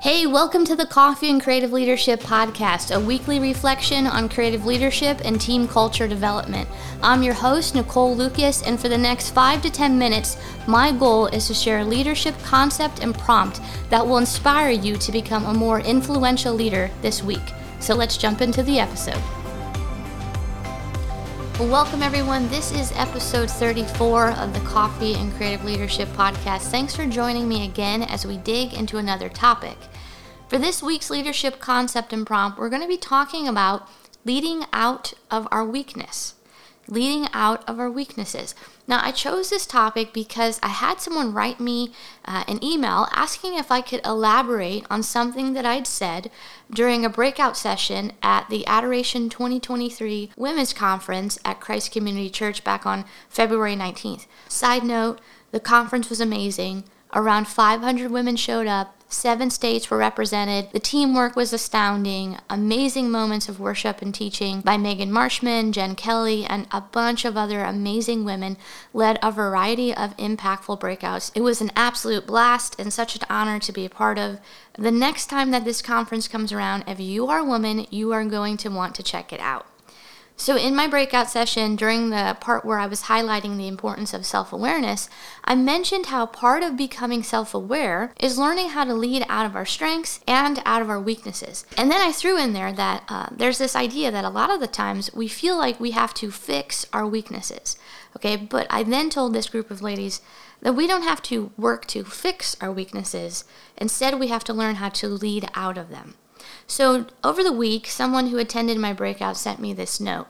Hey, welcome to the Coffee and Creative Leadership Podcast, a weekly reflection on creative leadership and team culture development. I'm your host, Nicole Lucas, and for the next five to 10 minutes, my goal is to share a leadership concept and prompt that will inspire you to become a more influential leader this week. So let's jump into the episode. Welcome everyone. This is episode 34 of the Coffee and Creative Leadership Podcast. Thanks for joining me again as we dig into another topic. For this week's leadership concept and prompt, we're going to be talking about leading out of our weakness. Leading out of our weaknesses. Now, I chose this topic because I had someone write me uh, an email asking if I could elaborate on something that I'd said during a breakout session at the Adoration 2023 Women's Conference at Christ Community Church back on February 19th. Side note, the conference was amazing. Around 500 women showed up. Seven states were represented. The teamwork was astounding. Amazing moments of worship and teaching by Megan Marshman, Jen Kelly, and a bunch of other amazing women led a variety of impactful breakouts. It was an absolute blast and such an honor to be a part of. The next time that this conference comes around, if you are a woman, you are going to want to check it out. So, in my breakout session, during the part where I was highlighting the importance of self awareness, I mentioned how part of becoming self aware is learning how to lead out of our strengths and out of our weaknesses. And then I threw in there that uh, there's this idea that a lot of the times we feel like we have to fix our weaknesses. Okay, but I then told this group of ladies that we don't have to work to fix our weaknesses, instead, we have to learn how to lead out of them. So, over the week, someone who attended my breakout sent me this note.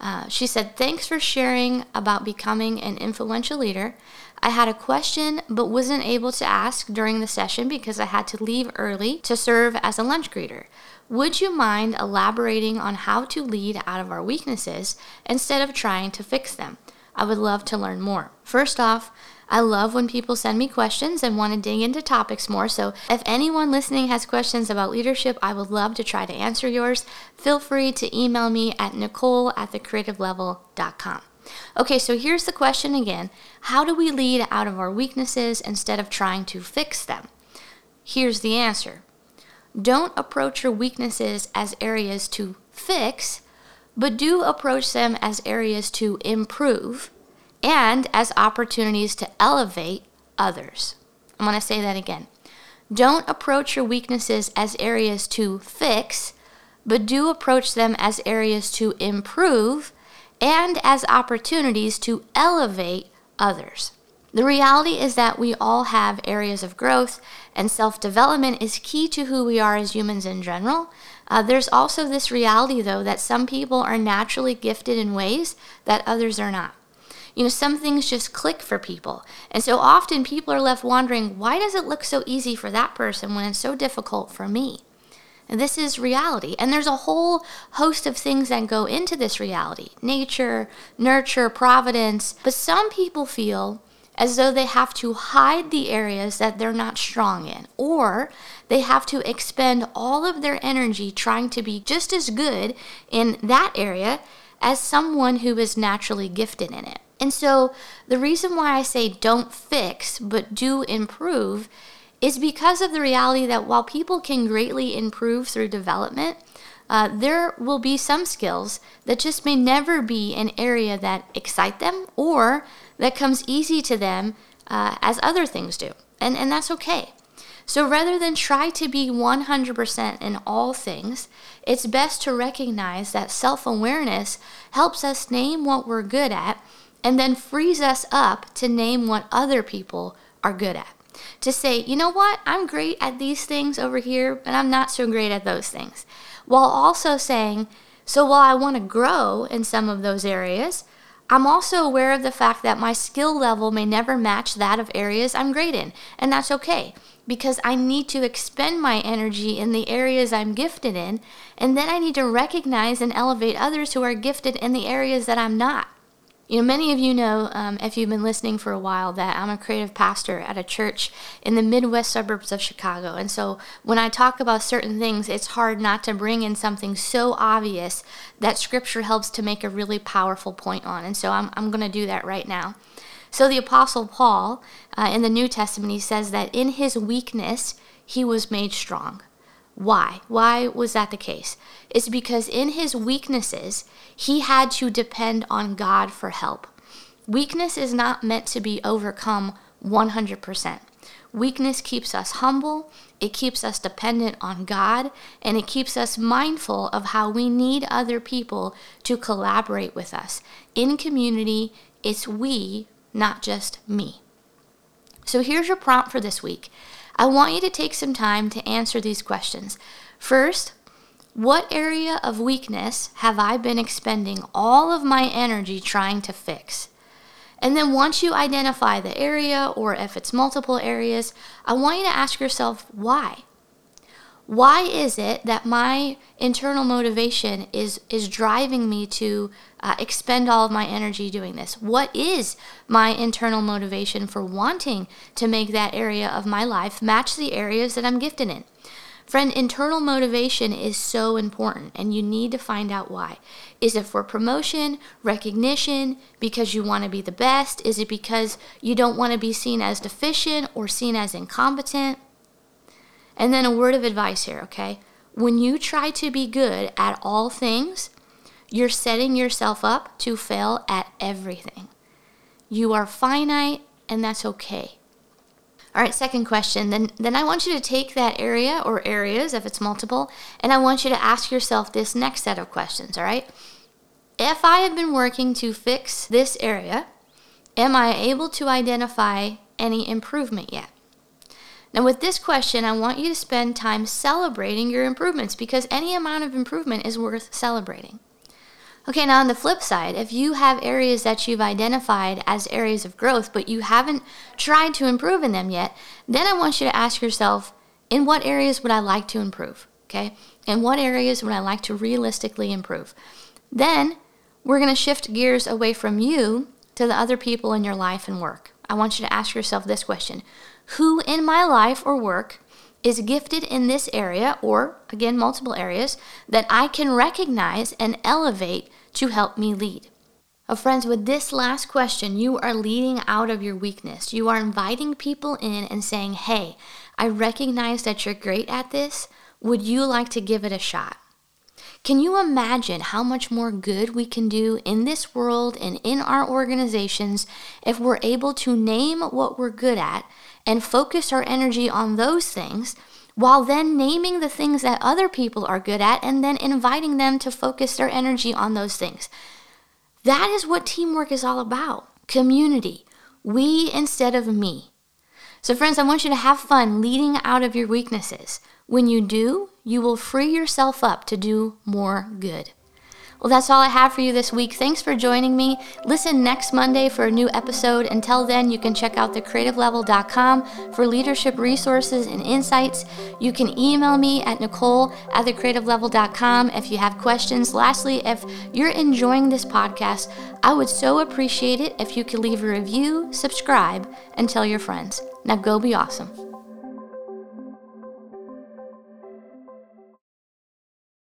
Uh, she said, Thanks for sharing about becoming an influential leader. I had a question but wasn't able to ask during the session because I had to leave early to serve as a lunch greeter. Would you mind elaborating on how to lead out of our weaknesses instead of trying to fix them? I would love to learn more. First off, I love when people send me questions and want to dig into topics more. So if anyone listening has questions about leadership, I would love to try to answer yours. Feel free to email me at nicole at thecreativelevel.com. Okay, so here's the question again How do we lead out of our weaknesses instead of trying to fix them? Here's the answer Don't approach your weaknesses as areas to fix, but do approach them as areas to improve and as opportunities to elevate others. I'm going to say that again. Don't approach your weaknesses as areas to fix, but do approach them as areas to improve and as opportunities to elevate others. The reality is that we all have areas of growth, and self development is key to who we are as humans in general. Uh, there's also this reality, though, that some people are naturally gifted in ways that others are not. You know, some things just click for people. And so often people are left wondering, why does it look so easy for that person when it's so difficult for me? And this is reality. And there's a whole host of things that go into this reality nature, nurture, providence. But some people feel as though they have to hide the areas that they're not strong in, or they have to expend all of their energy trying to be just as good in that area as someone who is naturally gifted in it. And so the reason why I say don't fix, but do improve is because of the reality that while people can greatly improve through development, uh, there will be some skills that just may never be an area that excite them or that comes easy to them uh, as other things do. And, and that's okay. So rather than try to be 100% in all things, it's best to recognize that self awareness helps us name what we're good at and then frees us up to name what other people are good at. To say, you know what, I'm great at these things over here, but I'm not so great at those things. While also saying, so while I want to grow in some of those areas, I'm also aware of the fact that my skill level may never match that of areas I'm great in, and that's okay because I need to expend my energy in the areas I'm gifted in, and then I need to recognize and elevate others who are gifted in the areas that I'm not. You know, many of you know, um, if you've been listening for a while, that I'm a creative pastor at a church in the Midwest suburbs of Chicago. And so when I talk about certain things, it's hard not to bring in something so obvious that scripture helps to make a really powerful point on. And so I'm, I'm going to do that right now. So the Apostle Paul uh, in the New Testament, he says that in his weakness, he was made strong. Why? Why was that the case? It's because in his weaknesses, he had to depend on God for help. Weakness is not meant to be overcome 100%. Weakness keeps us humble, it keeps us dependent on God, and it keeps us mindful of how we need other people to collaborate with us. In community, it's we, not just me. So here's your prompt for this week. I want you to take some time to answer these questions. First, what area of weakness have I been expending all of my energy trying to fix? And then once you identify the area, or if it's multiple areas, I want you to ask yourself why. Why is it that my internal motivation is, is driving me to uh, expend all of my energy doing this? What is my internal motivation for wanting to make that area of my life match the areas that I'm gifted in? Friend, internal motivation is so important, and you need to find out why. Is it for promotion, recognition, because you want to be the best? Is it because you don't want to be seen as deficient or seen as incompetent? And then a word of advice here, okay? When you try to be good at all things, you're setting yourself up to fail at everything. You are finite, and that's okay. All right, second question. Then, then I want you to take that area or areas, if it's multiple, and I want you to ask yourself this next set of questions, all right? If I have been working to fix this area, am I able to identify any improvement yet? Now, with this question, I want you to spend time celebrating your improvements because any amount of improvement is worth celebrating. Okay, now on the flip side, if you have areas that you've identified as areas of growth, but you haven't tried to improve in them yet, then I want you to ask yourself, in what areas would I like to improve? Okay, in what areas would I like to realistically improve? Then we're going to shift gears away from you to the other people in your life and work. I want you to ask yourself this question Who in my life or work is gifted in this area, or again, multiple areas, that I can recognize and elevate to help me lead. Oh, friends, with this last question, you are leading out of your weakness. You are inviting people in and saying, Hey, I recognize that you're great at this. Would you like to give it a shot? Can you imagine how much more good we can do in this world and in our organizations if we're able to name what we're good at and focus our energy on those things while then naming the things that other people are good at and then inviting them to focus their energy on those things. That is what teamwork is all about community. We instead of me. So, friends, I want you to have fun leading out of your weaknesses. When you do, you will free yourself up to do more good. Well, that's all I have for you this week. Thanks for joining me. Listen next Monday for a new episode. Until then, you can check out thecreativelevel.com for leadership resources and insights. You can email me at nicole at thecreativelevel.com if you have questions. Lastly, if you're enjoying this podcast, I would so appreciate it if you could leave a review, subscribe, and tell your friends. Now go be awesome.